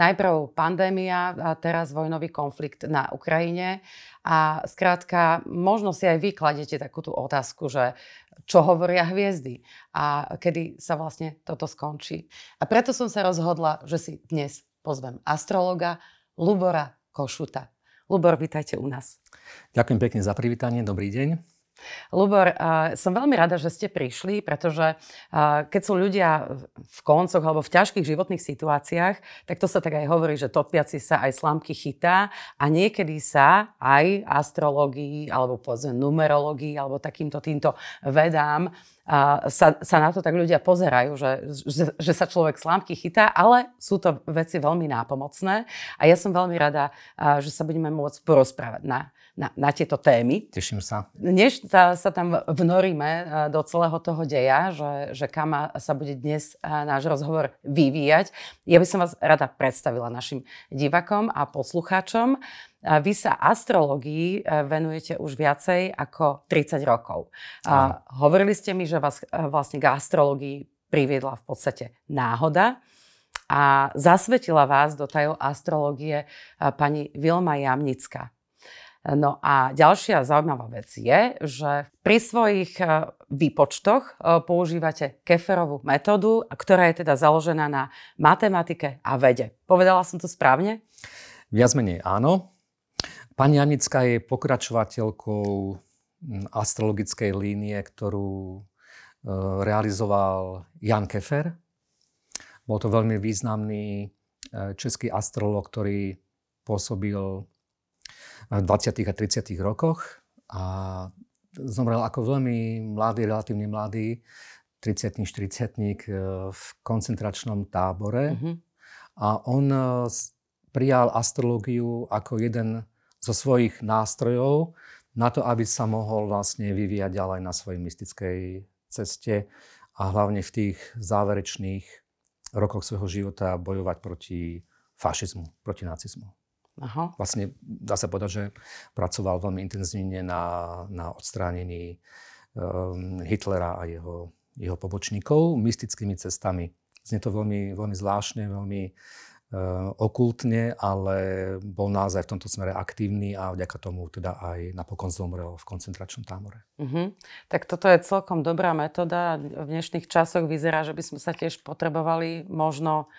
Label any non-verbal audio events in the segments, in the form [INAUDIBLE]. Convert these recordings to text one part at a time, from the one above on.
najprv pandémia, a teraz vojnový konflikt na Ukrajine. A skrátka, možno si aj vy kladete takú tú otázku, že čo hovoria hviezdy a kedy sa vlastne toto skončí. A preto som sa rozhodla, že si dnes pozvem astrologa Lubora Košuta. Lubor, vítajte u nás. Ďakujem pekne za privítanie, dobrý deň. Lubor, som veľmi rada, že ste prišli, pretože keď sú ľudia v koncoch alebo v ťažkých životných situáciách, tak to sa tak aj hovorí, že topiaci sa aj slamky chytá a niekedy sa aj astrológii alebo povedzme numerológii alebo takýmto týmto vedám sa, sa na to tak ľudia pozerajú, že, že, že sa človek slámky chytá, ale sú to veci veľmi nápomocné a ja som veľmi rada, že sa budeme môcť porozprávať na na, na tieto témy. Teším sa. Než sa, sa tam vnoríme e, do celého toho deja, že, že kam sa bude dnes e, náš rozhovor vyvíjať, ja by som vás rada predstavila našim divakom a poslucháčom. E, vy sa astrologii venujete už viacej ako 30 rokov. A hovorili ste mi, že vás vlastne k astrologii priviedla v podstate náhoda a zasvetila vás do tajov astrológie pani Vilma Jamnická. No a ďalšia zaujímavá vec je, že pri svojich e, výpočtoch e, používate Keferovú metódu, ktorá je teda založená na matematike a vede. Povedala som to správne? Viac menej áno. Pani Janická je pokračovateľkou astrologickej línie, ktorú e, realizoval Jan Kefer. Bol to veľmi významný český astrolog, ktorý pôsobil v 20. a 30. rokoch a zomrel ako veľmi mladý, relatívne mladý, 30 40 e, v koncentračnom tábore. Uh-huh. A on e, prijal astrológiu ako jeden zo svojich nástrojov na to, aby sa mohol vlastne vyvíjať ďalej na svojej mystickej ceste a hlavne v tých záverečných rokoch svojho života bojovať proti fašizmu, proti nacizmu. Aha. Vlastne dá sa povedať, že pracoval veľmi intenzívne na, na odstránení um, Hitlera a jeho, jeho pobočníkov mystickými cestami. Znie to veľmi, veľmi zvláštne, veľmi uh, okultne, ale bol naozaj v tomto smere aktívny a vďaka tomu teda aj napokon zomrel v koncentračnom támore. Uh-huh. Tak toto je celkom dobrá metóda. V dnešných časoch vyzerá, že by sme sa tiež potrebovali možno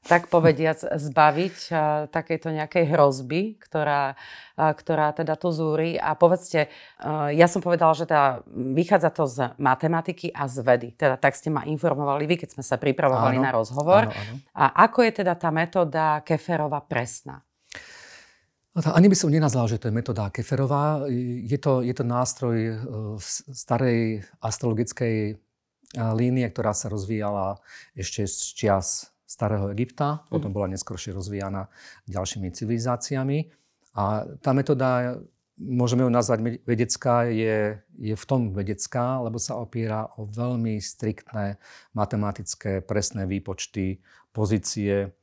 tak povediac zbaviť uh, takejto nejakej hrozby, ktorá, uh, ktorá teda tu zúri. A povedzte, uh, ja som povedala, že teda vychádza to z matematiky a z vedy. Teda tak ste ma informovali vy, keď sme sa pripravovali áno, na rozhovor. Áno, áno. A ako je teda tá metóda Keferova presná? Ani by som nenazval, že to je metóda Keferová. Je to, je to nástroj starej astrologickej línie, ktorá sa rozvíjala ešte z čias starého Egypta, potom mhm. bola neskôršie rozvíjana ďalšími civilizáciami. A tá metóda, môžeme ju nazvať vedecká, je, je v tom vedecká, lebo sa opiera o veľmi striktné matematické presné výpočty pozície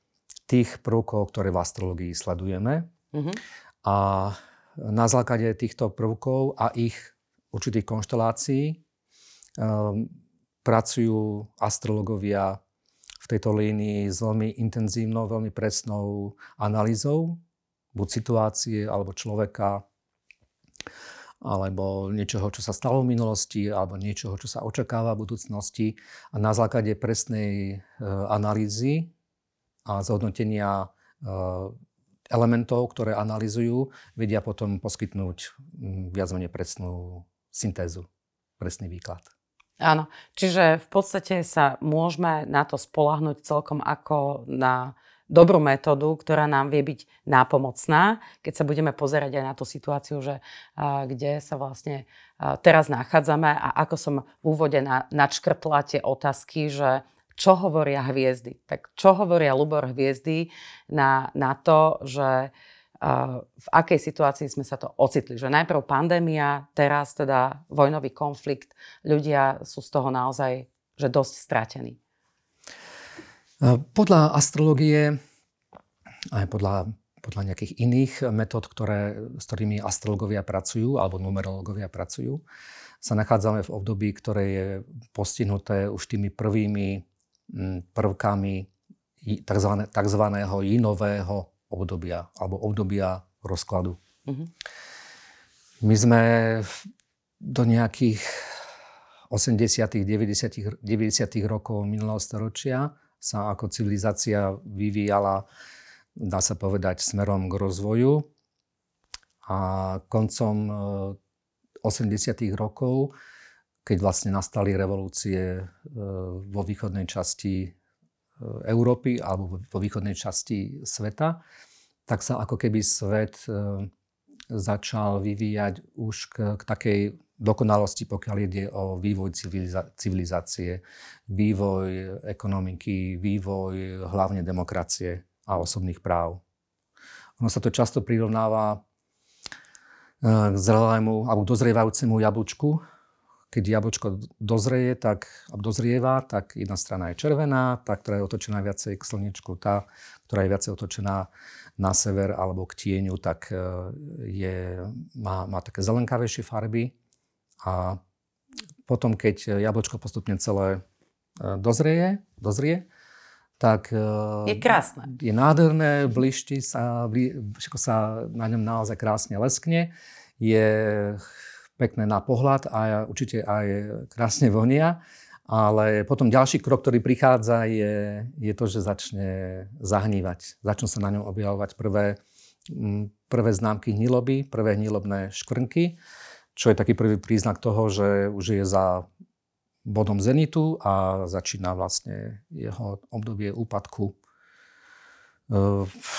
tých prvkov, ktoré v astrologii sledujeme. Mm-hmm. A na základe týchto prvkov a ich určitých konštelácií um, pracujú astrologovia v tejto línii s veľmi intenzívnou, veľmi presnou analýzou buď situácie alebo človeka, alebo niečoho, čo sa stalo v minulosti, alebo niečoho, čo sa očakáva v budúcnosti. A na základe presnej e, analýzy a zhodnotenia e, elementov, ktoré analýzujú, vedia potom poskytnúť viac menej presnú syntézu, presný výklad. Áno, čiže v podstate sa môžeme na to spolahnuť celkom ako na dobrú metódu, ktorá nám vie byť nápomocná, keď sa budeme pozerať aj na tú situáciu, že a, kde sa vlastne a, teraz nachádzame a ako som v úvode na, načkrtla tie otázky, že čo hovoria hviezdy. Tak čo hovoria Lubor hviezdy na, na to, že v akej situácii sme sa to ocitli. Že najprv pandémia, teraz teda vojnový konflikt. Ľudia sú z toho naozaj že dosť stratení. Podľa astrologie, aj podľa, podľa nejakých iných metód, ktoré, s ktorými astrologovia pracujú, alebo numerológovia pracujú, sa nachádzame v období, ktoré je postihnuté už tými prvými prvkami tzv. jinového obdobia alebo obdobia rozkladu. Mm-hmm. My sme do nejakých 80 90 90 rokov minulého storočia sa ako civilizácia vyvíjala, dá sa povedať, smerom k rozvoju. A koncom 80 e, rokov, keď vlastne nastali revolúcie e, vo východnej časti Európy alebo vo východnej časti sveta, tak sa ako keby svet začal vyvíjať už k, k takej dokonalosti, pokiaľ ide o vývoj civilizácie, vývoj ekonomiky, vývoj hlavne demokracie a osobných práv. Ono sa to často prirovnáva eh, k zrelému alebo dozrievajúcemu jablčku. Keď jablčko dozrie, tak, dozrieva, tak jedna strana je červená, tá, ktorá je otočená viacej k slnečku, tá, ktorá je viacej otočená na sever alebo k tieňu, tak eh, je, má, má také zelenkavejšie farby a potom, keď jablčko postupne celé e, dozrie, dozrie tak e, je krásne. Je nádherné, blišti sa, všetko sa na ňom naozaj krásne leskne. Je pekné na pohľad a určite aj krásne vonia. Ale potom ďalší krok, ktorý prichádza, je, je to, že začne zahnívať. Začnú sa na ňom objavovať prvé, prvé známky hniloby, prvé hnilobné škvrnky čo je taký prvý príznak toho, že už je za bodom zenitu a začína vlastne jeho obdobie úpadku.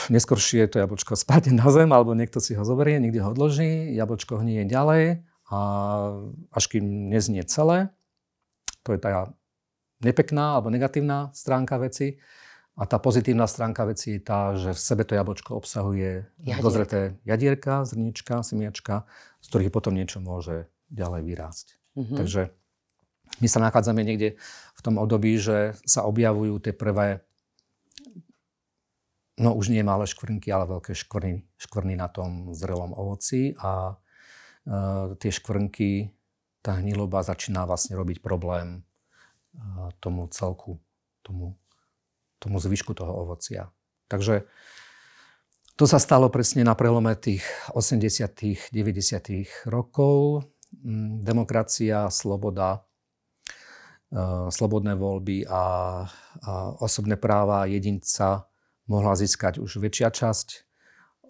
Neskôršie to jablčko spadne na zem, alebo niekto si ho zoberie, niekde ho odloží, jablčko hnie ďalej a až kým neznie celé, to je tá nepekná alebo negatívna stránka veci, a tá pozitívna stránka veci je tá, že v sebe to jablčko obsahuje Jadier. dozreté jadierka, zrnička, semiačka, z ktorých potom niečo môže ďalej vyrásť. Mm-hmm. Takže my sa nachádzame niekde v tom období, že sa objavujú tie prvé, no už nie malé škvrnky, ale veľké škvrny, škvrny na tom zrelom ovoci a tie škvrnky, tá hniloba začína vlastne robiť problém tomu celku, tomu tomu zvyšku toho ovocia. Takže to sa stalo presne na prelome tých 80 90 rokov. Mm, demokracia, sloboda, slobodné voľby a osobné práva jedinca mohla získať už väčšia časť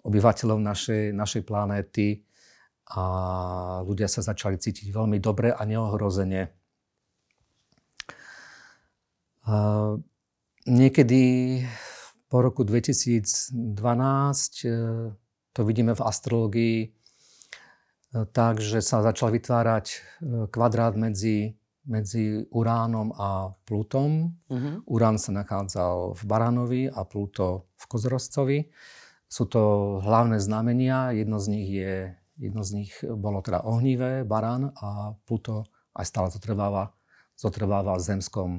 obyvateľov našej, našej planéty a ľudia sa začali cítiť veľmi dobre a neohrozene. Niekedy po roku 2012 e, to vidíme v astrologii e, tak, že sa začal vytvárať e, kvadrát medzi, medzi Uránom a Plutom. Uh-huh. Urán sa nachádzal v Baránovi a Pluto v Kozorozcovi. Sú to hlavné znamenia. Jedno z nich, je, jedno z nich bolo teda ohnivé, Barán a Pluto aj stále zotrváva, zotrváva v zemskom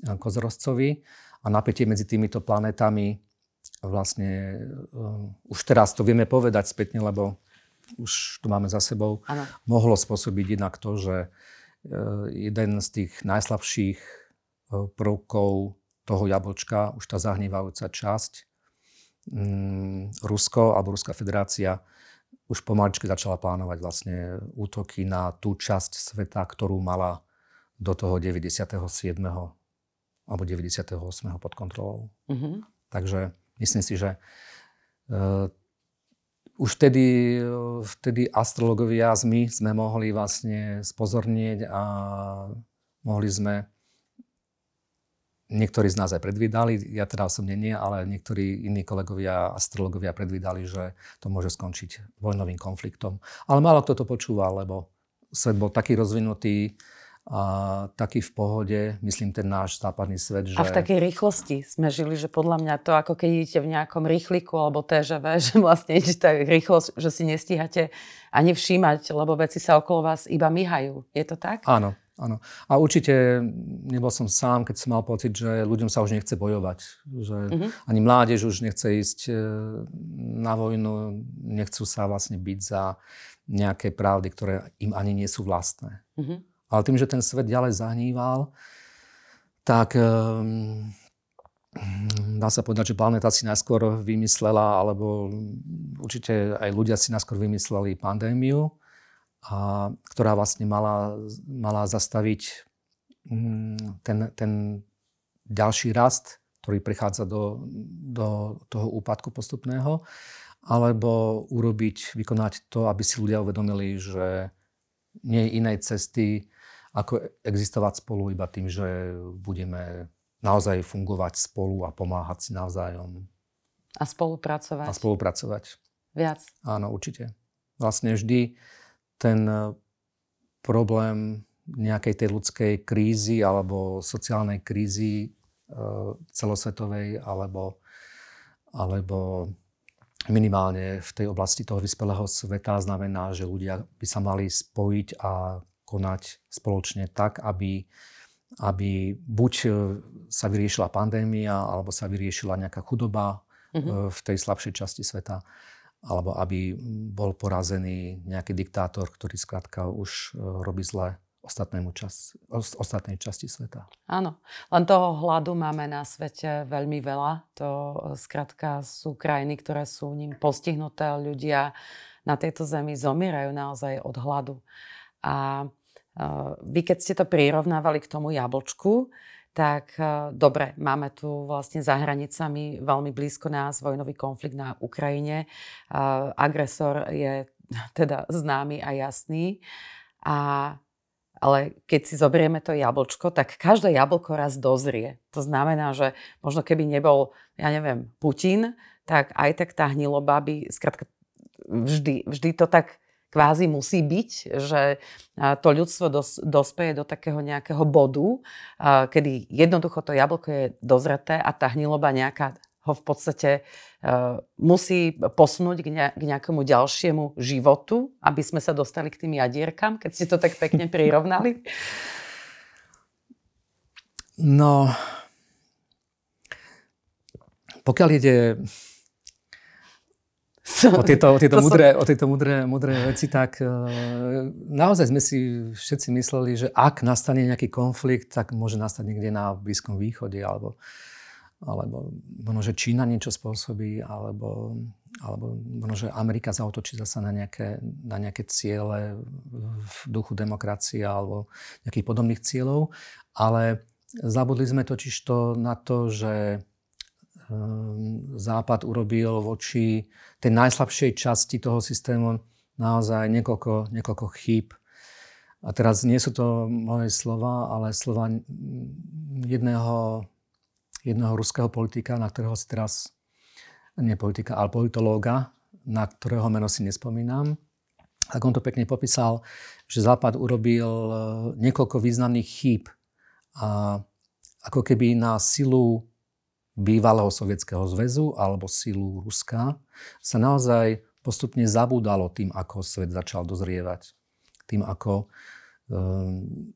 Kozorozcovi a napätie medzi týmito planetami vlastne uh, už teraz to vieme povedať spätne, lebo už to máme za sebou, ano. mohlo spôsobiť inak to, že uh, jeden z tých najslabších prvkov toho jablčka, už tá zahnívajúca časť, um, Rusko alebo Ruská federácia už pomaličky začala plánovať vlastne útoky na tú časť sveta, ktorú mala do toho 97 alebo 98. pod kontrolou. Uh-huh. Takže myslím si, že uh, už vtedy, vtedy astrologovia my sme mohli vlastne spozornieť a mohli sme Niektorí z nás aj predvídali, ja teda osobne nie, ale niektorí iní kolegovia, astrologovia predvídali, že to môže skončiť vojnovým konfliktom. Ale málo kto to počúval, lebo svet bol taký rozvinutý, a taký v pohode, myslím ten náš západný svet. Že... A v takej rýchlosti sme žili, že podľa mňa to, ako keď idete v nejakom rýchliku alebo TŽV, [LAUGHS] že vlastne idete tak rýchlo, že si nestíhate ani všímať, lebo veci sa okolo vás iba myhajú. Je to tak? Áno, áno. A určite nebol som sám, keď som mal pocit, že ľuďom sa už nechce bojovať. Že uh-huh. ani mládež už nechce ísť e, na vojnu, nechcú sa vlastne byť za nejaké pravdy, ktoré im ani nie sú vlastné. Uh-huh. Ale tým, že ten svet ďalej zahníval, tak um, dá sa povedať, že planéta si najskôr vymyslela, alebo určite aj ľudia si najskôr vymysleli pandémiu, a, ktorá vlastne mala, mala zastaviť mm, ten, ten ďalší rast, ktorý prichádza do, do toho úpadku postupného, alebo urobiť, vykonať to, aby si ľudia uvedomili, že nie je inej cesty, ako existovať spolu iba tým, že budeme naozaj fungovať spolu a pomáhať si navzájom. A spolupracovať. A spolupracovať. Viac. Áno, určite. Vlastne vždy ten e, problém nejakej tej ľudskej krízy alebo sociálnej krízy e, celosvetovej alebo, alebo minimálne v tej oblasti toho vyspelého sveta znamená, že ľudia by sa mali spojiť a konať spoločne tak, aby, aby buď e, sa vyriešila pandémia, alebo sa vyriešila nejaká chudoba mm-hmm. v tej slabšej časti sveta, alebo aby bol porazený nejaký diktátor, ktorý skrátka už e, robí zle ostatnému čas, ostatnej časti sveta. Áno, len toho hladu máme na svete veľmi veľa. To skrátka sú krajiny, ktoré sú ním postihnuté. Ľudia na tejto zemi zomierajú naozaj od hladu. A vy keď ste to prirovnávali k tomu jablčku, tak dobre, máme tu vlastne za hranicami veľmi blízko nás vojnový konflikt na Ukrajine. Agresor je [LAUGHS] teda známy a jasný. A, ale keď si zoberieme to jablčko, tak každé jablko raz dozrie. To znamená, že možno keby nebol, ja neviem, Putin, tak aj tak tá hniloba by, skrátka, vždy, vždy to tak kvázi musí byť, že to ľudstvo dos, dospeje do takého nejakého bodu, kedy jednoducho to jablko je dozreté a tá hniloba nejaká ho v podstate uh, musí posunúť k, ne, k nejakému ďalšiemu životu, aby sme sa dostali k tým jadierkam, keď ste to tak pekne [LAUGHS] prirovnali? No, pokiaľ ide [LAUGHS] o tieto, o tieto, mudré, o tieto mudré, mudré veci, tak uh, naozaj sme si všetci mysleli, že ak nastane nejaký konflikt, tak môže nastať niekde na Blízkom východe, alebo, alebo možno, že Čína niečo spôsobí, alebo, alebo možno, že Amerika zautočí zasa na nejaké, na nejaké ciele v duchu demokracie alebo nejakých podobných cieľov. Ale zabudli sme totiž to na to, že Západ urobil voči tej najslabšej časti toho systému naozaj niekoľko, niekoľko chýb. A teraz nie sú to moje slova, ale slova jedného, jedného ruského politika, na ktorého si teraz, nie politika, ale politológa, na ktorého meno si nespomínam. Tak on to pekne popísal, že Západ urobil eh, niekoľko významných chýb. A ako keby na silu bývalého Sovietskeho zväzu alebo sílu Ruska sa naozaj postupne zabúdalo tým, ako svet začal dozrievať. Tým, ako um,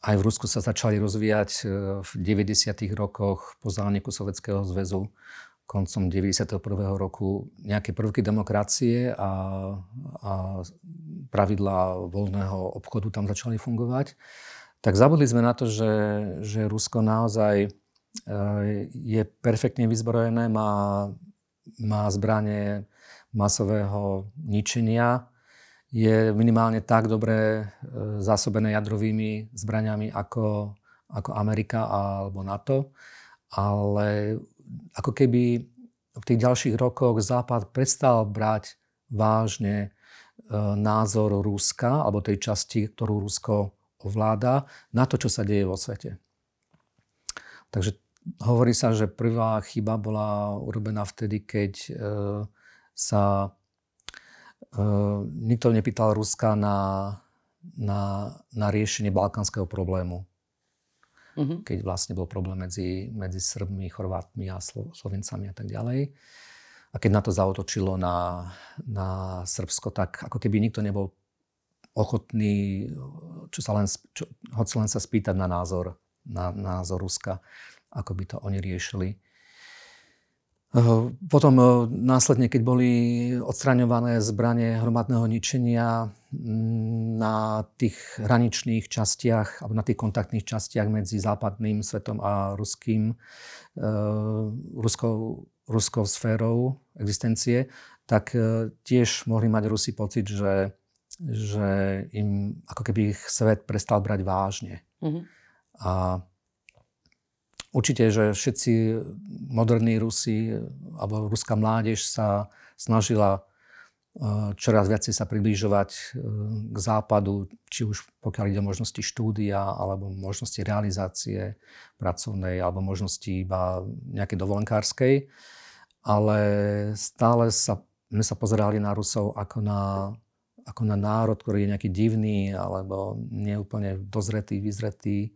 aj v Rusku sa začali rozvíjať e, v 90. rokoch po zániku Sovietskeho zväzu koncom 91. roku nejaké prvky demokracie a, a pravidlá voľného obchodu tam začali fungovať, tak zabudli sme na to, že, že Rusko naozaj je perfektne vyzbrojené, má, má zbranie masového ničenia, je minimálne tak dobre e, zásobené jadrovými zbraniami ako, ako Amerika alebo NATO, ale ako keby v tých ďalších rokoch Západ prestal brať vážne e, názor Ruska, alebo tej časti, ktorú Rusko ovláda, na to, čo sa deje vo svete. Takže hovorí sa, že prvá chyba bola urobená vtedy, keď e, sa e, nikto nepýtal Ruska na, na, na riešenie balkánskeho problému. Mm-hmm. Keď vlastne bol problém medzi, medzi Srbmi, Chorvátmi a Slo, Slovencami a tak ďalej. A keď na to zautočilo na, na Srbsko, tak ako keby nikto nebol ochotný čo sa len, čo, hoci len sa spýtať na názor na názor Ruska, ako by to oni riešili. Potom následne, keď boli odstraňované zbranie hromadného ničenia na tých hraničných častiach alebo na tých kontaktných častiach medzi západným svetom a ruským, ruskou, ruskou sférou existencie, tak tiež mohli mať Rusi pocit, že, že im ako keby ich svet prestal brať vážne. Mm-hmm. A Určite, že všetci moderní Rusi alebo ruská mládež sa snažila e, čoraz viacej sa približovať e, k západu, či už pokiaľ ide o možnosti štúdia, alebo možnosti realizácie pracovnej, alebo možnosti iba nejakej dovolenkárskej. Ale stále sa, my sa pozerali na Rusov ako na, ako na národ, ktorý je nejaký divný, alebo neúplne dozretý, vyzretý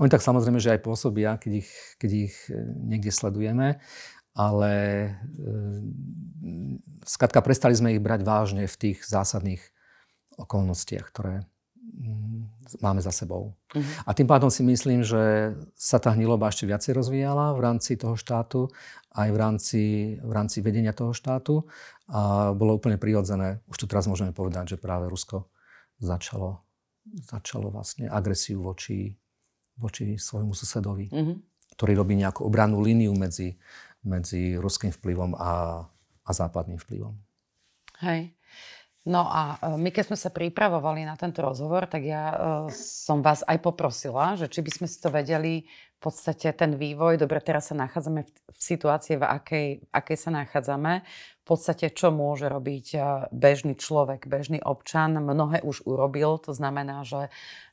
oni tak samozrejme, že aj pôsobia, keď ich, keď ich e, niekde sledujeme, ale e, skratka prestali sme ich brať vážne v tých zásadných okolnostiach, ktoré mm, máme za sebou. Uh-huh. A tým pádom si myslím, že sa tá hniloba ešte viacej rozvíjala v rámci toho štátu, aj v rámci, v rámci vedenia toho štátu. A bolo úplne prirodzené, už tu teraz môžeme povedať, že práve Rusko začalo, začalo vlastne agresiu voči voči svojmu susedovi, mm-hmm. ktorý robí nejakú obrannú líniu medzi, medzi ruským vplyvom a, a západným vplyvom. Hej. No a e, my keď sme sa pripravovali na tento rozhovor, tak ja uh, som vás aj poprosila, že či by sme si to vedeli v podstate ten vývoj, dobre, teraz sa nachádzame v, situácii, v akej, akej sa nachádzame, v podstate čo môže robiť e, bežný človek, bežný občan, mnohé už urobil, to znamená, že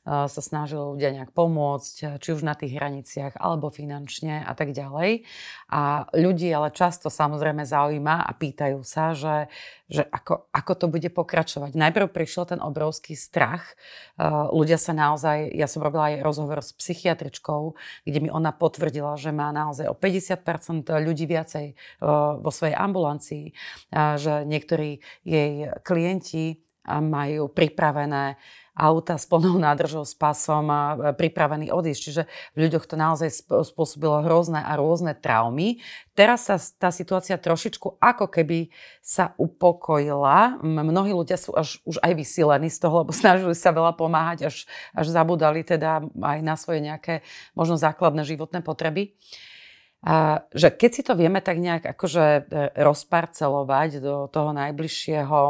sa snažili ľudia nejak pomôcť, či už na tých hraniciach, alebo finančne a tak ďalej. A ľudí ale často samozrejme zaujíma a pýtajú sa, že, že ako, ako to bude pokračovať. Najprv prišiel ten obrovský strach. Ľudia sa naozaj, ja som robila aj rozhovor s psychiatričkou, kde mi ona potvrdila, že má naozaj o 50% ľudí viacej vo svojej ambulancii, že niektorí jej klienti majú pripravené auta s plnou nádržou, s pasom a pripravený odísť. Čiže v ľuďoch to naozaj spôsobilo hrozné a rôzne traumy. Teraz sa tá situácia trošičku ako keby sa upokojila. Mnohí ľudia sú až už aj vysílení z toho, lebo [LAUGHS] snažili sa veľa pomáhať, až, až zabudali teda aj na svoje nejaké možno základné životné potreby. A, že keď si to vieme tak nejak akože e, rozparcelovať do toho najbližšieho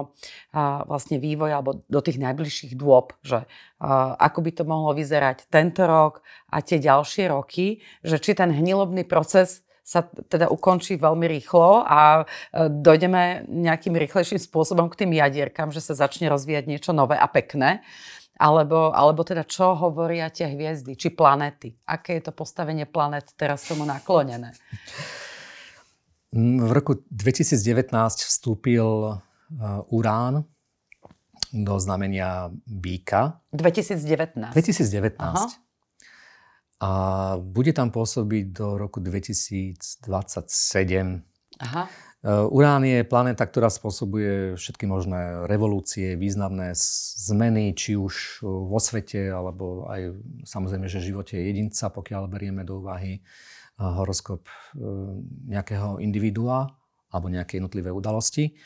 vlastne vývoja alebo do tých najbližších dôb, že a, ako by to mohlo vyzerať tento rok a tie ďalšie roky, že či ten hnilobný proces sa teda ukončí veľmi rýchlo a e, dojdeme nejakým rýchlejším spôsobom k tým jadierkam, že sa začne rozvíjať niečo nové a pekné. Alebo, alebo teda čo hovoria tie hviezdy, či planety? Aké je to postavenie planet teraz tomu naklonené? V roku 2019 vstúpil uh, Urán do znamenia Bíka. 2019? 2019. Aha. A bude tam pôsobiť do roku 2027. Aha. Eh, Urán je planéta, ktorá spôsobuje všetky možné revolúcie, významné zmeny, či už eh, vo svete, alebo aj samozrejme, že živote jedinca, pokiaľ berieme do úvahy eh, horoskop nejakého individua alebo nejaké jednotlivé udalosti.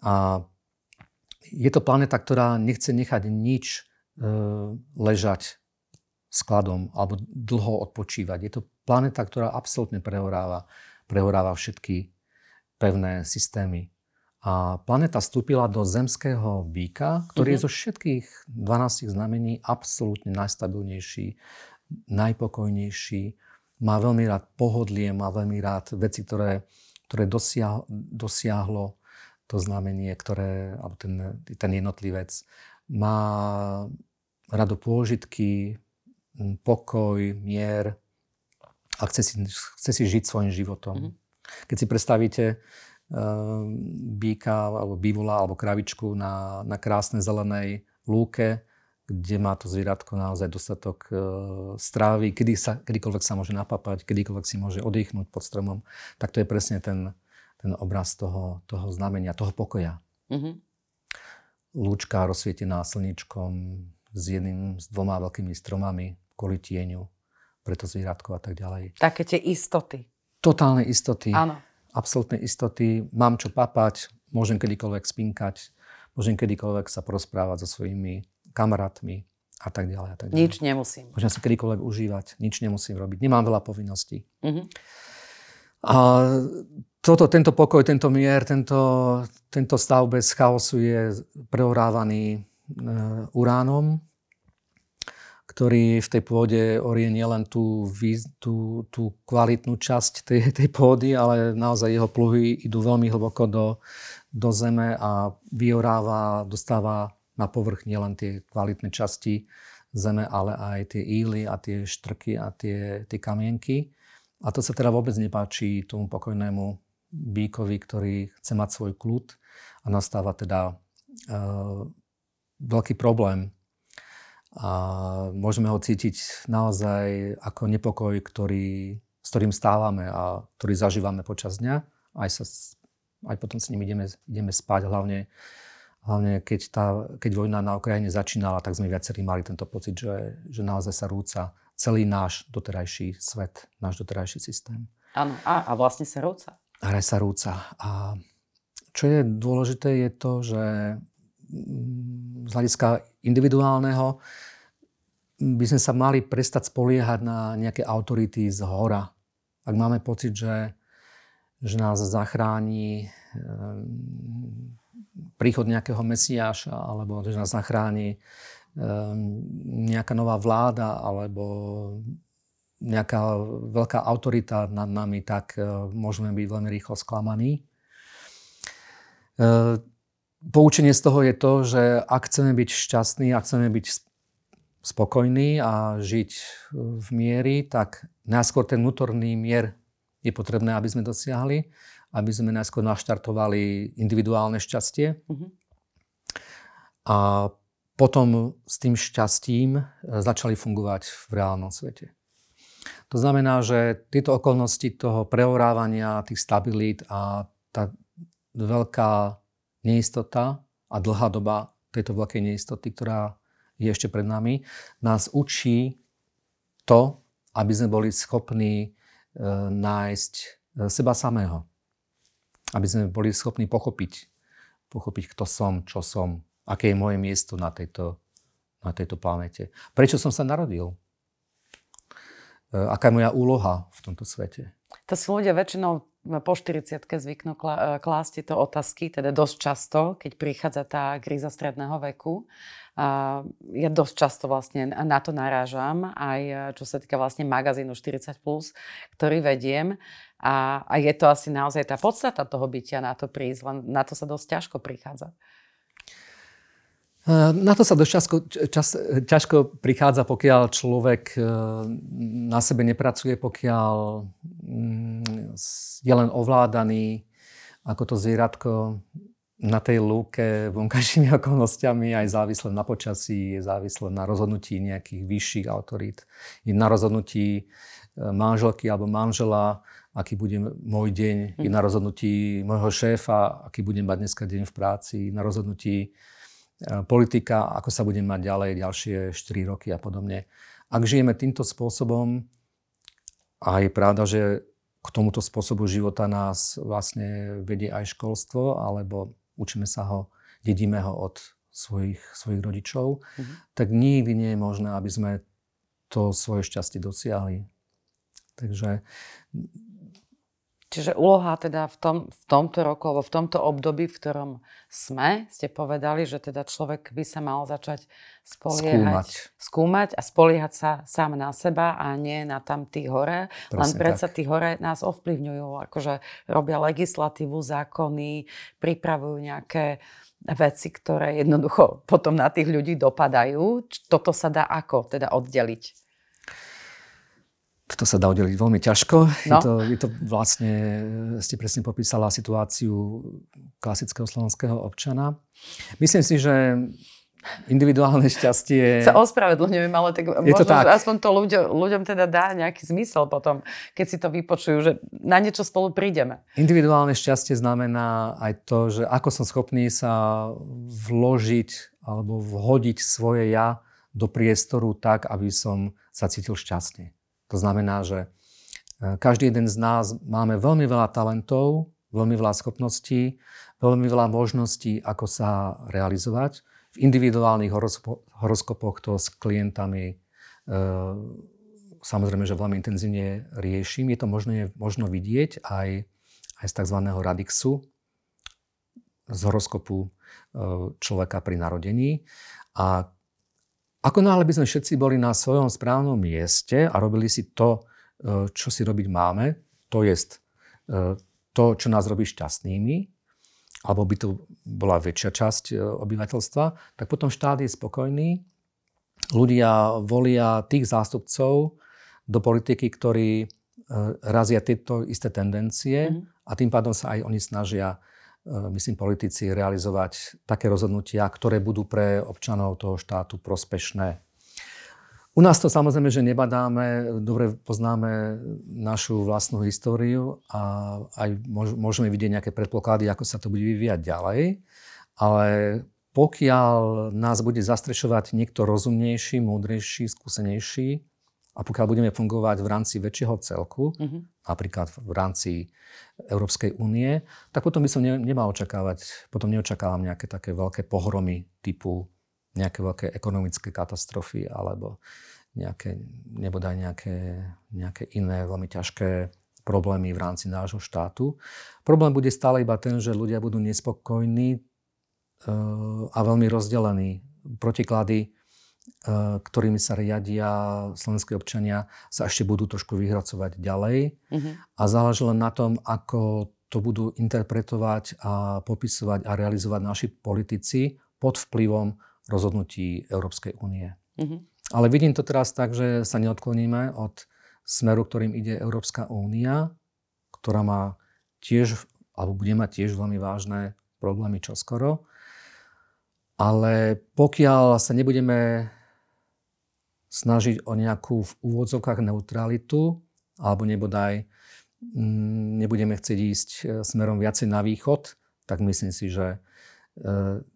A je to planéta, ktorá nechce nechať nič ležať skladom alebo dlho odpočívať. Je to planéta, ktorá absolútne prehoráva, prehoráva všetky pevné systémy. A planéta vstúpila do zemského býka, ktorý mm-hmm. je mhm. zo všetkých 12 znamení absolútne najstabilnejší, najpokojnejší, má veľmi rád pohodlie, má veľmi rád veci, ktoré, ktoré dosiahlo, dosiahlo to znamenie, ktoré, alebo ten, ten jednotlivec. Má rado pôžitky, pokoj, mier a chce si, chce si žiť svojim životom. Mm-hmm. Keď si predstavíte uh, býka alebo bývola alebo kravičku na, na krásnej zelenej lúke, kde má to zvieratko naozaj dostatok uh, strávy, kedy sa, kedykoľvek sa môže napapať, kedykoľvek si môže oddychnúť pod stromom, tak to je presne ten, ten obraz toho, toho znamenia, toho pokoja. Mm-hmm. Lúčka rozsvietená slničkom s jedným, s dvoma veľkými stromami kvôli tieňu pre to zvieratko a tak ďalej. Také tie istoty totálnej istoty. Áno. absolútnej istoty, mám čo papať, môžem kedykoľvek spinkať, môžem kedykoľvek sa porozprávať so svojimi kamarátmi a tak ďalej. A tak ďalej. Nič nemusím. Môžem si kedykoľvek užívať, nič nemusím robiť. Nemám veľa povinností. Uh-huh. A toto, tento pokoj, tento mier, tento, tento stav bez chaosu je preorávaný e, uránom, ktorý v tej pôde orie nielen tú, tú, tú kvalitnú časť tej, tej pôdy, ale naozaj jeho pluhy idú veľmi hlboko do, do zeme a vyoráva, dostáva na povrch nielen tie kvalitné časti zeme, ale aj tie íly a tie štrky a tie, tie kamienky. A to sa teda vôbec nepáči tomu pokojnému bíkovi, ktorý chce mať svoj kľud a nastáva teda uh, veľký problém a môžeme ho cítiť naozaj ako nepokoj, ktorý, s ktorým stávame a ktorý zažívame počas dňa. Aj, sa, aj potom s ním ideme, ideme spať, hlavne, hlavne keď, tá, keď vojna na Ukrajine začínala, tak sme viacerí mali tento pocit, že, že naozaj sa rúca celý náš doterajší svet, náš doterajší systém. Áno, a, a vlastne sa rúca. A sa rúca. A čo je dôležité, je to, že z hľadiska individuálneho by sme sa mali prestať spoliehať na nejaké autority z hora. Ak máme pocit, že, že nás zachráni um, príchod nejakého mesiáša, alebo že nás zachráni um, nejaká nová vláda, alebo nejaká veľká autorita nad nami, tak uh, môžeme byť veľmi rýchlo sklamaní. Poučenie z toho je to, že ak chceme byť šťastní, ak chceme byť spokojní a žiť v miery, tak najskôr ten vnútorný mier je potrebné, aby sme dosiahli, aby sme najskôr naštartovali individuálne šťastie. Uh-huh. A potom s tým šťastím začali fungovať v reálnom svete. To znamená, že tieto okolnosti toho preorávania, tých stabilít a tá veľká neistota a dlhá doba tejto veľkej neistoty, ktorá je ešte pred nami, nás učí to, aby sme boli schopní e, nájsť e, seba samého. Aby sme boli schopní pochopiť, pochopiť, kto som, čo som, aké je moje miesto na tejto, na tejto planete. Prečo som sa narodil? E, aká je moja úloha v tomto svete? To sú ľudia väčšinou po 40 zvyknú klásť tieto otázky, teda dosť často, keď prichádza tá kríza stredného veku. A ja dosť často vlastne na to narážam, aj čo sa týka vlastne magazínu 40+, ktorý vediem. A, a je to asi naozaj tá podstata toho bytia na to prísť, len na to sa dosť ťažko prichádza. Na to sa dosť ťažko, čas, ťažko prichádza, pokiaľ človek e, na sebe nepracuje, pokiaľ mm, je len ovládaný ako to zvieratko na tej lúke vonkajšími [LAUGHS] okolnostiami, aj závisle na počasí, je závisle na rozhodnutí nejakých vyšších autorít, je na rozhodnutí e, manželky alebo manžela, aký bude môj deň, je na rozhodnutí môjho šéfa, aký budem mať dneska deň v práci, na rozhodnutí politika, ako sa budeme mať ďalej ďalšie 4 roky a podobne. Ak žijeme týmto spôsobom, a je pravda, že k tomuto spôsobu života nás vlastne vedie aj školstvo, alebo učíme sa ho, dedíme ho od svojich, svojich rodičov, mm-hmm. tak nikdy nie je možné, aby sme to svoje šťastie dosiahli. Takže Čiže úloha teda v, tom, v tomto roku alebo v tomto období, v ktorom sme, ste povedali, že teda človek by sa mal začať spoliehať, skúmať, skúmať a spoliehať sa sám na seba a nie na tam tí hore. Presne Len predsa tí hore nás ovplyvňujú, akože robia legislatívu, zákony, pripravujú nejaké veci, ktoré jednoducho potom na tých ľudí dopadajú. Toto sa dá ako teda oddeliť? To sa dá oddeliť veľmi ťažko. No. Je, to, je to vlastne, ste presne popísala situáciu klasického slovenského občana. Myslím si, že individuálne [LAUGHS] šťastie... Sa ospravedlňujem, ale tak je možno, to tak. aspoň to ľuďom, ľuďom teda dá nejaký zmysel potom, keď si to vypočujú, že na niečo spolu prídeme. Individuálne šťastie znamená aj to, že ako som schopný sa vložiť alebo vhodiť svoje ja do priestoru tak, aby som sa cítil šťastne. To znamená, že každý jeden z nás máme veľmi veľa talentov, veľmi veľa schopností, veľmi veľa možností, ako sa realizovať. V individuálnych horoskopoch to s klientami samozrejme, že veľmi intenzívne riešim. Je to možno, možno vidieť aj, aj z tzv. radixu, z horoskopu e, človeka pri narodení. A ako náhle by sme všetci boli na svojom správnom mieste a robili si to, e, čo si robiť máme, to je e, to, čo nás robí šťastnými, alebo by to bola väčšia časť obyvateľstva, tak potom štát je spokojný. Ľudia volia tých zástupcov, do politiky, ktorí e, razia tieto isté tendencie mm. a tým pádom sa aj oni snažia, e, myslím, politici realizovať také rozhodnutia, ktoré budú pre občanov toho štátu prospešné. U nás to samozrejme, že nebadáme, dobre poznáme našu vlastnú históriu a aj môžeme vidieť nejaké predpoklady, ako sa to bude vyvíjať ďalej, ale pokiaľ nás bude zastrešovať niekto rozumnejší, múdrejší, skúsenejší, a pokiaľ budeme fungovať v rámci väčšieho celku, uh-huh. napríklad v rámci Európskej únie, tak potom by som ne, nemal očakávať, potom neočakávam nejaké také veľké pohromy typu nejaké veľké ekonomické katastrofy alebo nejaké, nebodaj nejaké, nejaké iné veľmi ťažké problémy v rámci nášho štátu. Problém bude stále iba ten, že ľudia budú nespokojní uh, a veľmi rozdelení. Protiklady ktorými sa riadia slovenskí občania, sa ešte budú trošku vyhracovať ďalej. Uh-huh. A záleží len na tom, ako to budú interpretovať a popisovať a realizovať naši politici pod vplyvom rozhodnutí Európskej únie. Uh-huh. Ale vidím to teraz tak, že sa neodkloníme od smeru, ktorým ide Európska únia, ktorá má tiež, alebo bude mať tiež veľmi vážne problémy čoskoro. Ale pokiaľ sa nebudeme snažiť o nejakú v úvodzovkách neutralitu, alebo nebodaj mm, nebudeme chcieť ísť e, smerom viacej na východ, tak myslím si, že, e,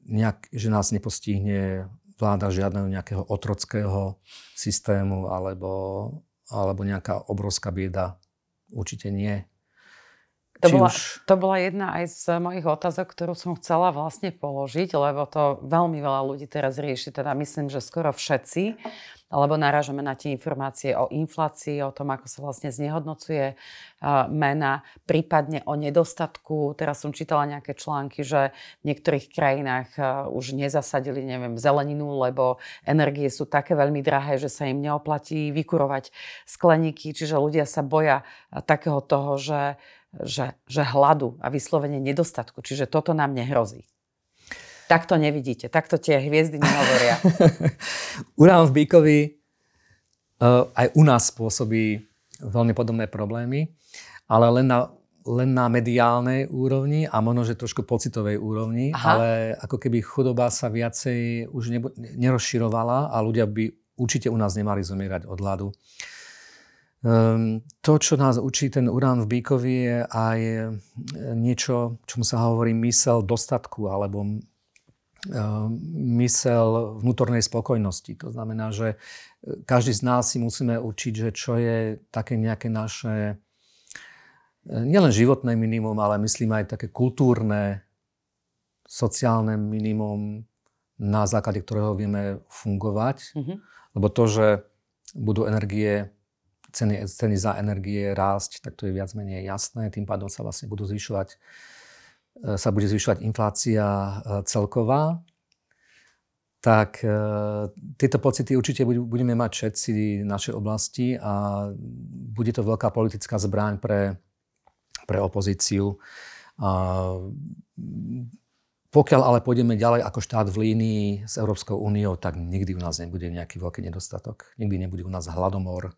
nejak, že nás nepostihne vláda žiadneho nejakého otrockého systému alebo, alebo nejaká obrovská bieda. Určite nie. To bola, už... to bola jedna aj z mojich otázok, ktorú som chcela vlastne položiť, lebo to veľmi veľa ľudí teraz rieši, teda myslím, že skoro všetci, alebo narážame na tie informácie o inflácii, o tom, ako sa vlastne znehodnocuje mena, prípadne o nedostatku. Teraz som čítala nejaké články, že v niektorých krajinách už nezasadili, neviem, zeleninu, lebo energie sú také veľmi drahé, že sa im neoplatí vykurovať skleníky, čiže ľudia sa boja takého toho, že že, že hladu a vyslovene nedostatku. Čiže toto nám nehrozí. Tak to nevidíte, takto tie hviezdy nehovoria. [LAUGHS] Urán v Bíkovi uh, aj u nás spôsobí veľmi podobné problémy, ale len na, len na mediálnej úrovni a možno, že trošku pocitovej úrovni, Aha. ale ako keby chudoba sa viacej už nebo, nerozširovala a ľudia by určite u nás nemali zomierať od hladu. Um, to, čo nás učí ten urán v Bíkovi, je aj e, niečo, čomu sa hovorí mysel dostatku alebo um, mysel vnútornej spokojnosti. To znamená, že e, každý z nás si musíme učiť, že čo je také nejaké naše e, nielen životné minimum, ale myslím aj také kultúrne, sociálne minimum, na základe ktorého vieme fungovať. Mm-hmm. Lebo to, že budú energie ceny, ceny za energie rásť, tak to je viac menej jasné. Tým pádom sa vlastne budú zvyšovať, e, sa bude zvyšovať inflácia e, celková. Tak e, tieto pocity určite budeme mať všetci v našej oblasti a bude to veľká politická zbraň pre, pre opozíciu. A pokiaľ ale pôjdeme ďalej ako štát v línii s Európskou úniou, tak nikdy u nás nebude nejaký veľký nedostatok. Nikdy nebude u nás hladomor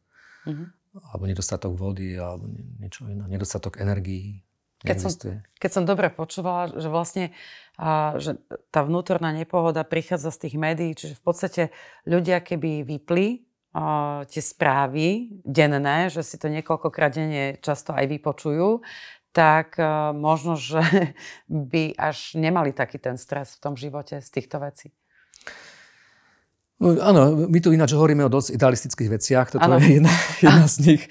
uh-huh. alebo nedostatok vody, alebo niečo iné, nedostatok energií. Keď som, keď som dobre počúvala, že vlastne a, že tá vnútorná nepohoda prichádza z tých médií, čiže v podstate ľudia keby vypli a, tie správy denné, že si to niekoľkokrát denne často aj vypočujú, tak možno, že [LAUGHS] by až nemali taký ten stres v tom živote z týchto vecí. No, áno, my tu ináč hovoríme o dosť idealistických veciach. Toto ano. je jedna, [LAUGHS] jedna z nich.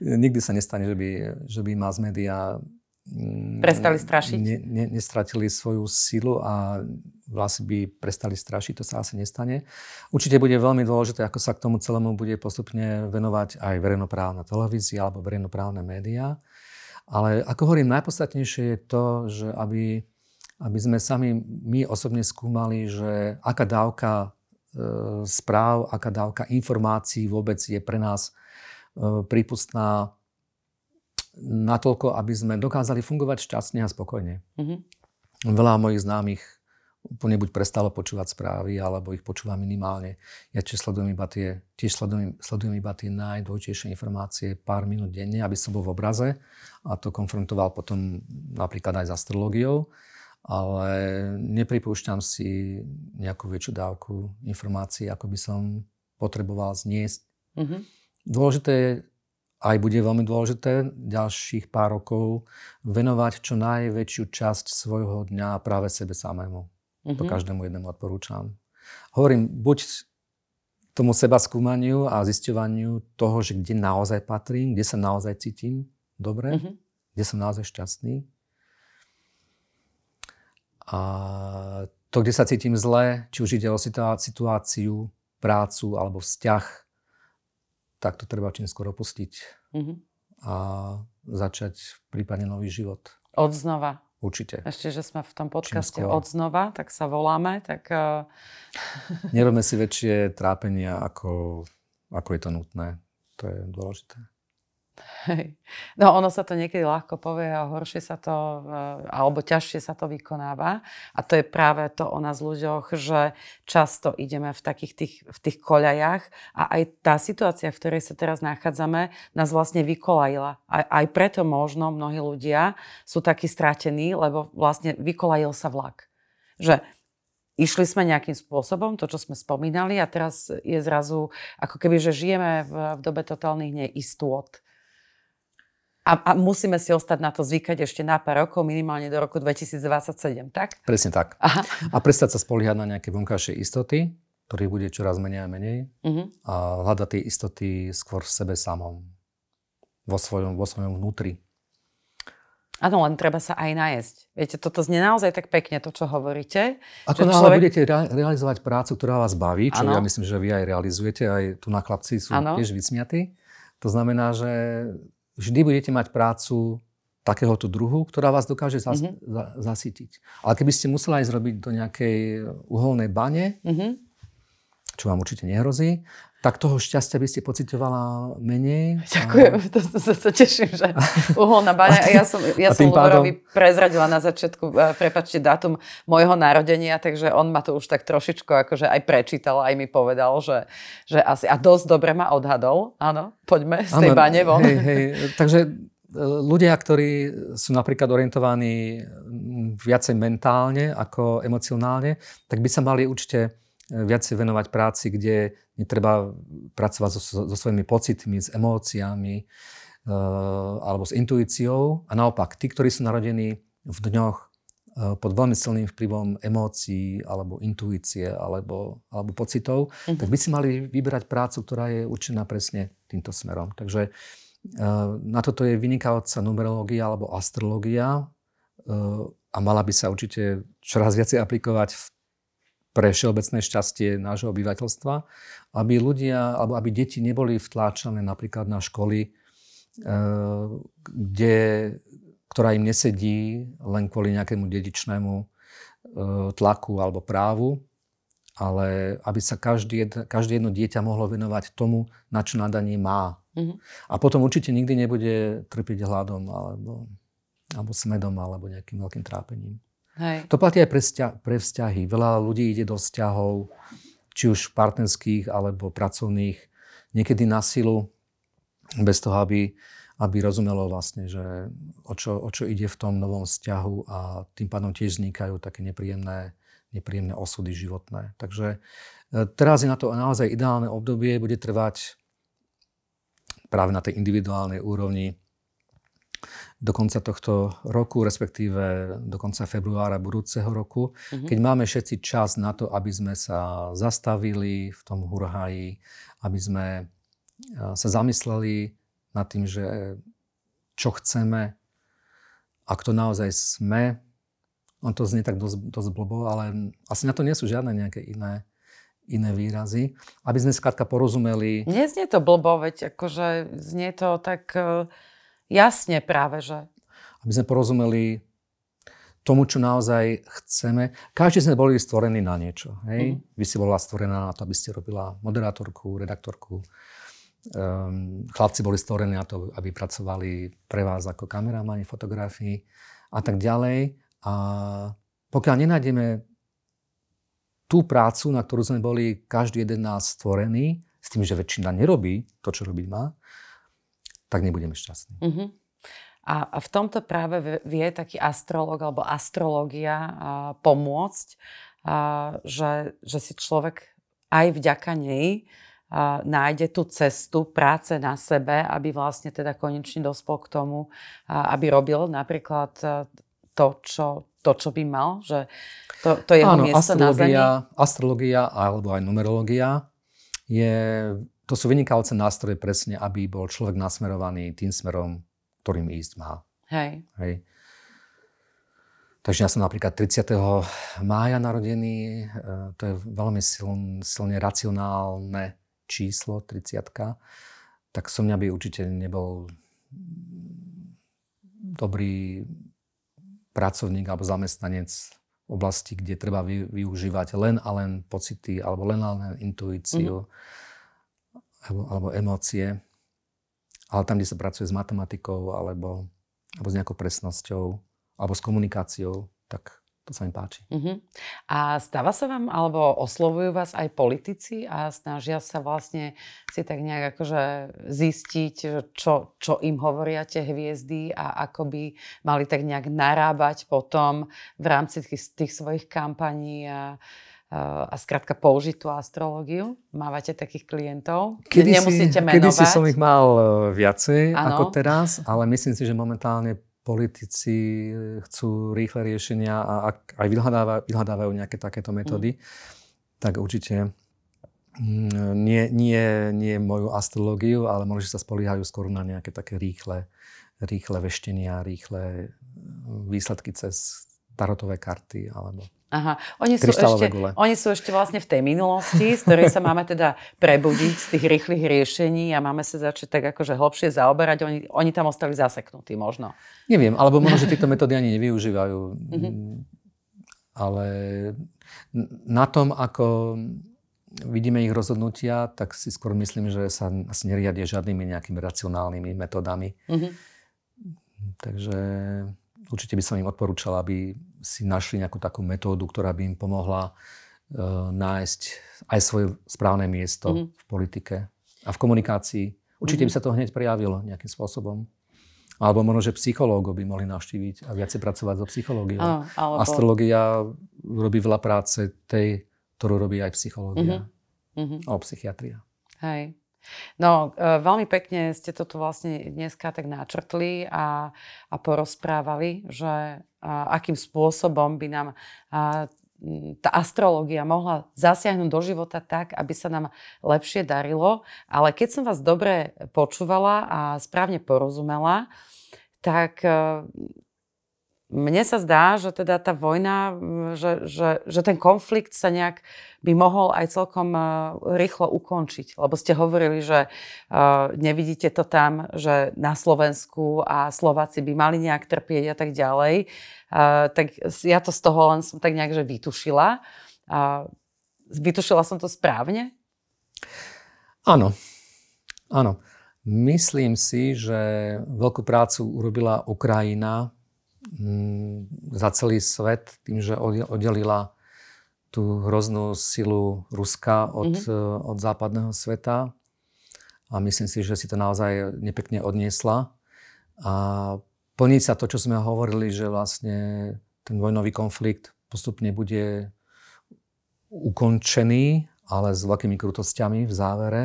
Nikdy sa nestane, že by, že by mass media mm, prestali strašiť. Ne, ne, nestratili svoju silu a vlastne by prestali strašiť, to sa asi nestane. Určite bude veľmi dôležité, ako sa k tomu celému bude postupne venovať aj verejnoprávna televízia alebo verejnoprávne médiá. Ale ako hovorím, najpodstatnejšie je to, že aby, aby sme sami my osobne skúmali, že aká dávka správ, aká dávka informácií vôbec je pre nás e, prípustná natoľko, aby sme dokázali fungovať šťastne a spokojne. Mm-hmm. Veľa mojich známych úplne buď prestalo počúvať správy, alebo ich počúva minimálne. Ja tiež sledujem iba tie, tiež sledujem, sledujem iba tie najdôležitejšie informácie pár minút denne, aby som bol v obraze a to konfrontoval potom napríklad aj s astrológiou ale nepripúšťam si nejakú väčšiu dávku informácií, ako by som potreboval zniesť. Mm-hmm. Dôležité je, aj bude veľmi dôležité ďalších pár rokov venovať čo najväčšiu časť svojho dňa práve sebe samému. Mm-hmm. To mhm. každému jednému odporúčam. Hovorím, buď tomu seba skúmaniu a zisťovaniu toho, že kde naozaj patrím, kde sa naozaj cítim dobre, mm-hmm. kde som naozaj šťastný a to, kde sa cítim zle, či už ide o situáciu, prácu alebo vzťah, tak to treba čím skoro opustiť mm-hmm. a začať prípadne nový život. Od znova. Určite. Ešte, že sme v tom podcaste od znova, tak sa voláme. Tak, uh... Nerobme si väčšie trápenia, ako, ako je to nutné. To je dôležité. Hej. No ono sa to niekedy ľahko povie a horšie sa to, eh, alebo ťažšie sa to vykonáva. A to je práve to o nás ľuďoch, že často ideme v takých tých, v tých koľajach a aj tá situácia, v ktorej sa teraz nachádzame, nás vlastne vykolajila. Aj, aj preto možno mnohí ľudia sú takí strátení, lebo vlastne vykolajil sa vlak. Že išli sme nejakým spôsobom, to, čo sme spomínali a teraz je zrazu, ako keby, že žijeme v, v dobe totálnych neistôt a, a musíme si ostať na to zvykať ešte na pár rokov, minimálne do roku 2027, tak? Presne tak. Aha. A prestať sa spoliehať na nejaké vonkajšie istoty, ktorých bude čoraz menej a menej. Uh-huh. A hľadať tie istoty skôr v sebe samom. Vo svojom, vo svojom vnútri. Áno, len treba sa aj nájsť. Viete, toto znie naozaj tak pekne, to, čo hovoríte. Ako náhle človek... budete rea- realizovať prácu, ktorá vás baví, čo ano. ja myslím, že vy aj realizujete, aj tu na chlapci sú ano. tiež vysmiatí. To znamená, že vždy budete mať prácu takéhoto druhu, ktorá vás dokáže zas, mm-hmm. za, zasytiť. Ale keby ste museli aj zrobiť do nejakej uholnej bane, mm-hmm. Čo vám určite nehrozí, tak toho šťastia by ste pocitovala menej. Ďakujem, a... to, to, to sa teším, že uholná baňa. Ja som, ja som pádom... prezradila na začiatku, prepačte, dátum môjho narodenia, takže on ma to už tak trošičku akože aj prečítal, aj mi povedal, že, že asi, a dosť dobre ma odhadol. Áno, poďme z tej ano, bane von. Hej, hej, takže e, ľudia, ktorí sú napríklad orientovaní viacej mentálne ako emocionálne, tak by sa mali určite viacej venovať práci, kde netreba pracovať so, so svojimi pocitmi, s emóciami uh, alebo s intuíciou. A naopak, tí, ktorí sú narodení v dňoch uh, pod veľmi silným vplyvom emócií alebo intuície alebo, alebo pocitov, mm-hmm. tak by si mali vybrať prácu, ktorá je určená presne týmto smerom. Takže na toto je vynikajúca numerológia alebo astrológia a mala by sa určite čoraz viacej aplikovať v pre všeobecné šťastie nášho obyvateľstva, aby ľudia, alebo aby deti neboli vtláčané napríklad na školy, eh, kde, ktorá im nesedí len kvôli nejakému dedičnému eh, tlaku alebo právu, ale aby sa každý, každé jedno dieťa mohlo venovať tomu, na čo nadanie má. Mm-hmm. A potom určite nikdy nebude trpiť hladom alebo, alebo smedom alebo nejakým veľkým trápením. Hej. To platí aj pre, vzťa- pre vzťahy. Veľa ľudí ide do vzťahov, či už partnerských alebo pracovných, niekedy na silu, bez toho, aby, aby rozumelo vlastne, že o čo, o čo ide v tom novom vzťahu a tým pádom tiež vznikajú také nepríjemné, nepríjemné osudy životné. Takže e, teraz je na to naozaj ideálne obdobie, bude trvať práve na tej individuálnej úrovni do konca tohto roku, respektíve do konca februára budúceho roku, mm-hmm. keď máme všetci čas na to, aby sme sa zastavili v tom hurhaji, aby sme sa zamysleli nad tým, že čo chceme, ak to naozaj sme. On to znie tak dosť, dosť blbo, ale asi na to nie sú žiadne nejaké iné, iné výrazy. Aby sme skrátka porozumeli... Neznie to blbo, veď akože znie to tak uh Jasne práve, že. Aby sme porozumeli tomu, čo naozaj chceme. Každý sme boli stvorení na niečo. Hej? Mm. Vy si bola stvorená na to, aby ste robila moderátorku, redaktorku. Um, chlapci boli stvorení na to, aby pracovali pre vás ako kameramani, fotografii a tak ďalej. A pokiaľ nenájdeme tú prácu, na ktorú sme boli každý jeden nás stvorený, s tým, že väčšina nerobí to, čo robiť má, tak nebudeme šťastní. Uh-huh. A v tomto práve vie taký astrolog alebo astrológia pomôcť, že, že si človek aj vďaka nej nájde tú cestu práce na sebe, aby vlastne teda konečne dospol k tomu, aby robil napríklad to, čo, to, čo by mal, že to, to jeho Áno, miesto na Zemi. Astrológia alebo aj numerológia je to sú vynikajúce nástroje presne, aby bol človek nasmerovaný tým smerom, ktorým ísť má. Hej. Hej. Takže ja som napríklad 30. mája narodený, e, to je veľmi siln, silne racionálne číslo, 30 tak som mňa by určite nebol dobrý pracovník alebo zamestnanec v oblasti, kde treba využívať len a len pocity alebo len a len intuíciu. Mm-hmm alebo, alebo emócie, ale tam, kde sa pracuje s matematikou alebo, alebo s nejakou presnosťou alebo s komunikáciou, tak to sa mi páči. Uh-huh. A stáva sa vám, alebo oslovujú vás aj politici a snažia sa vlastne si tak nejak akože zistiť, čo, čo im hovoria tie hviezdy a ako by mali tak nejak narábať potom v rámci tých, tých svojich kampaní a, a skrátka použiť tú astrológiu? Mávate takých klientov? Kedy Nemusíte si, menovať. Kedy si som ich mal e, viacej ano. ako teraz, ale myslím si, že momentálne politici e, chcú rýchle riešenia a ak aj vyhľadávajú, vyhľadávajú nejaké takéto metódy, mm. tak určite mm, nie, nie, nie moju astrológiu, ale možno, že sa spoliehajú skôr na nejaké také rýchle, rýchle veštenia, rýchle výsledky cez tarotové karty alebo Aha. Oni sú, ešte, oni sú ešte vlastne v tej minulosti, z ktorej sa máme teda prebudiť z tých rýchlych riešení a máme sa začať tak akože hlbšie zaoberať. Oni, oni tam ostali zaseknutí možno. Neviem, alebo možno, že [LAUGHS] tieto metódy ani nevyužívajú. Mm-hmm. Ale na tom, ako vidíme ich rozhodnutia, tak si skôr myslím, že sa asi neriadia žiadnymi nejakými racionálnymi metódami. Mm-hmm. Takže určite by som im odporúčal, aby si našli nejakú takú metódu, ktorá by im pomohla uh, nájsť aj svoje správne miesto mm-hmm. v politike a v komunikácii. Určite mm-hmm. by sa to hneď prejavilo nejakým spôsobom. Alebo možno, že psychológov by mohli navštíviť a viacej pracovať so psychológiou. Áno, alebo... Astrológia robí veľa práce tej, ktorú robí aj psychológia. Mm-hmm. Alebo psychiatria. Hej. No, e, veľmi pekne ste to tu vlastne dneska tak načrtli a, a porozprávali, že a, akým spôsobom by nám a, tá astrológia mohla zasiahnuť do života tak, aby sa nám lepšie darilo. Ale keď som vás dobre počúvala a správne porozumela, tak e, mne sa zdá, že teda tá vojna, že, že, že ten konflikt sa nejak by mohol aj celkom rýchlo ukončiť. Lebo ste hovorili, že uh, nevidíte to tam, že na Slovensku a Slováci by mali nejak trpieť a tak ďalej. Uh, tak ja to z toho len som tak nejak že vytušila. Vytušila som to správne? Áno. Áno. Myslím si, že veľkú prácu urobila Ukrajina za celý svet tým, že oddelila tú hroznú silu Ruska od, mm-hmm. od západného sveta. A myslím si, že si to naozaj nepekne odniesla. A plní sa to, čo sme hovorili, že vlastne ten vojnový konflikt postupne bude ukončený, ale s veľkými krutosťami v závere.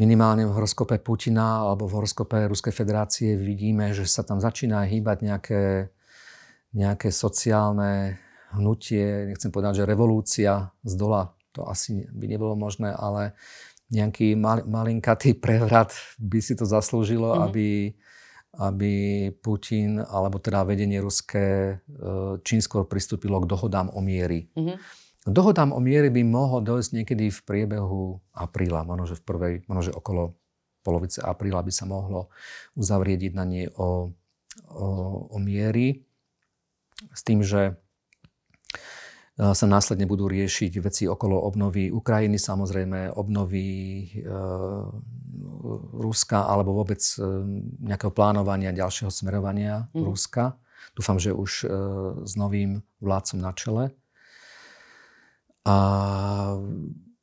Minimálne v horoskope Putina alebo v horoskope Ruskej federácie vidíme, že sa tam začína hýbať nejaké, nejaké sociálne hnutie, nechcem povedať, že revolúcia z dola, to asi by nebolo možné, ale nejaký mal, malinkatý prevrat by si to zaslúžilo, mm-hmm. aby, aby Putin, alebo teda vedenie ruské, e, čím skôr pristúpilo k dohodám o miery. Mm-hmm. Dohodám o miery by mohlo dojsť niekedy v priebehu apríla, možno, že v prvej, možno, že okolo polovice apríla by sa mohlo uzavrieť jednanie o, o, o miery s tým, že sa následne budú riešiť veci okolo obnovy Ukrajiny, samozrejme obnovy e, Ruska alebo vôbec e, nejakého plánovania ďalšieho smerovania mm. Ruska. Dúfam, že už e, s novým vládcom na čele. A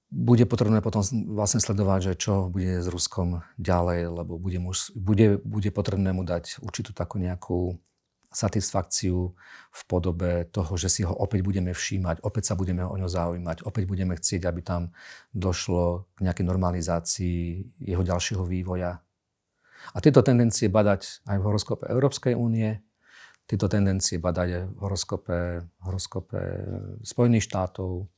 bude potrebné potom vlastne sledovať, že čo bude s Ruskom ďalej, lebo bude, muž, bude, bude potrebné mu dať určitú takú nejakú satisfakciu v podobe toho, že si ho opäť budeme všímať, opäť sa budeme o ňo zaujímať, opäť budeme chcieť, aby tam došlo k nejakej normalizácii jeho ďalšieho vývoja. A tieto tendencie badať aj v horoskope Európskej únie, tieto tendencie badať aj v horoskope, horoskope Spojených štátov.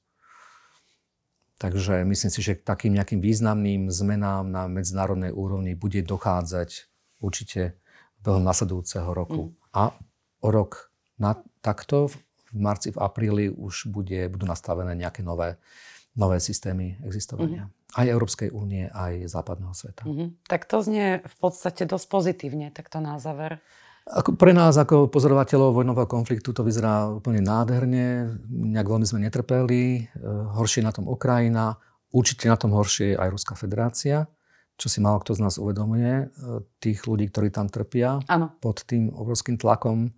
Takže myslím si, že k takým nejakým významným zmenám na medzinárodnej úrovni bude dochádzať určite behom nasledujúceho roku. Mm. A o rok na, takto v marci, v apríli už bude, budú nastavené nejaké nové, nové systémy existovania. Mm-hmm. Aj Európskej únie, aj západného sveta. Mm-hmm. Tak to znie v podstate dosť pozitívne, takto na záver. Ako pre nás, ako pozorovateľov vojnového konfliktu, to vyzerá úplne nádherne. Nejak veľmi sme netrpeli. E, horšie na tom Ukrajina. Určite na tom horšie je aj Ruská federácia čo si málo kto z nás uvedomuje, e, tých ľudí, ktorí tam trpia ano. pod tým obrovským tlakom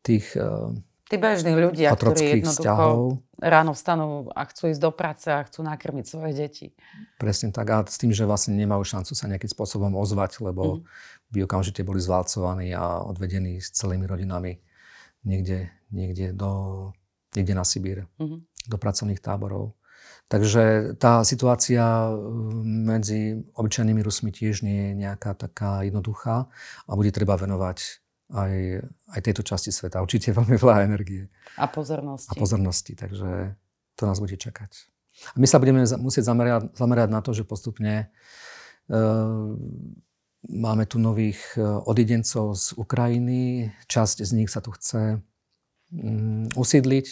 tých e, Tí bežní ľudia, ktorí jednoducho vzťahov. Ráno vstanú a chcú ísť do práce a chcú nakrmiť svoje deti. Presne tak. A s tým, že vlastne nemajú šancu sa nejakým spôsobom ozvať, lebo mm. by okamžite boli zvalcovaní a odvedení s celými rodinami niekde, niekde, do, niekde na Sibír, mm. do pracovných táborov. Takže tá situácia e, medzi obyčajnými Rusmi tiež nie je nejaká taká jednoduchá a bude treba venovať aj, aj tejto časti sveta. Určite veľmi veľa energie. A pozornosti. A pozornosti, takže to nás bude čakať. A my sa budeme musieť zamerať, zamerať na to, že postupne e, máme tu nových e, odidencov z Ukrajiny. Časť z nich sa tu chce mm, usídliť.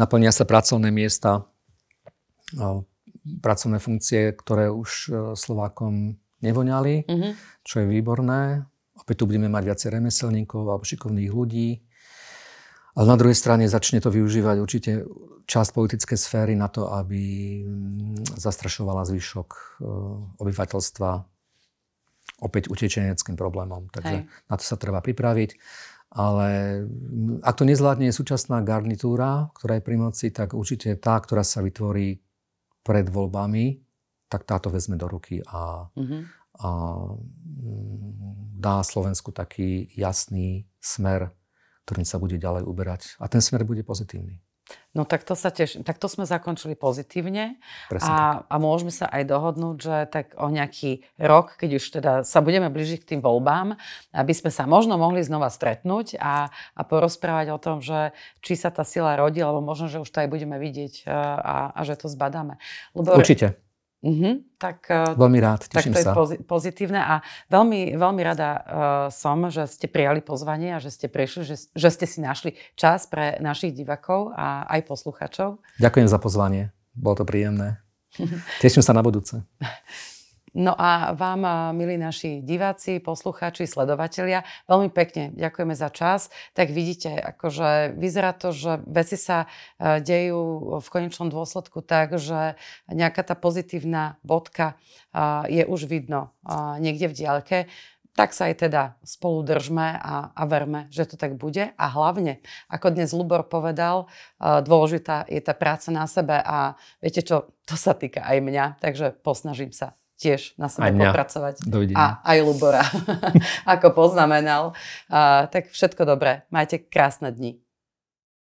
Naplnia sa pracovné miesta pracovné funkcie, ktoré už e, Slovákom nevoňali, mm-hmm. čo je výborné. Opäť tu budeme mať viacej remeselníkov alebo šikovných ľudí. Ale na druhej strane začne to využívať určite časť politickej sféry na to, aby mm, zastrašovala zvyšok e, obyvateľstva opäť utečeneckým problémom. Takže Hej. na to sa treba pripraviť. Ale mm, ak to nezvládne súčasná garnitúra, ktorá je pri moci, tak určite tá, ktorá sa vytvorí pred voľbami, tak táto vezme do ruky a, mm-hmm. a mm, dá Slovensku taký jasný smer, ktorým sa bude ďalej uberať. A ten smer bude pozitívny. No tak to sa tiež, tak to sme zakončili pozitívne a, a môžeme sa aj dohodnúť, že tak o nejaký rok, keď už teda sa budeme blížiť k tým voľbám, aby sme sa možno mohli znova stretnúť a, a porozprávať o tom, že či sa tá sila rodí, alebo možno, že už to aj budeme vidieť a, a že to zbadáme. Lebo, Určite. Uh-huh, tak, e, veľmi rád, teším tak to je pozitívne a veľmi, veľmi rada uh, som, že ste prijali pozvanie a že ste prišli, že, že ste si našli čas pre našich divákov a aj posluchačov. Ďakujem za pozvanie, bolo to príjemné. [LAUGHS] Teším sa na budúce. [LAUGHS] No a vám, milí naši diváci, poslucháči, sledovatelia, veľmi pekne ďakujeme za čas. Tak vidíte, akože vyzerá to, že veci sa e, dejú v konečnom dôsledku tak, že nejaká tá pozitívna bodka je už vidno niekde v diaľke tak sa aj teda spolu držme a, a verme, že to tak bude. A hlavne, ako dnes Lubor povedal, dôležitá je tá práca na sebe a viete čo, to sa týka aj mňa, takže posnažím sa tiež na sebe popracovať. Dovidenia. A aj Lubora, [LAUGHS] ako poznamenal. Uh, tak všetko dobré. Majte krásne dni.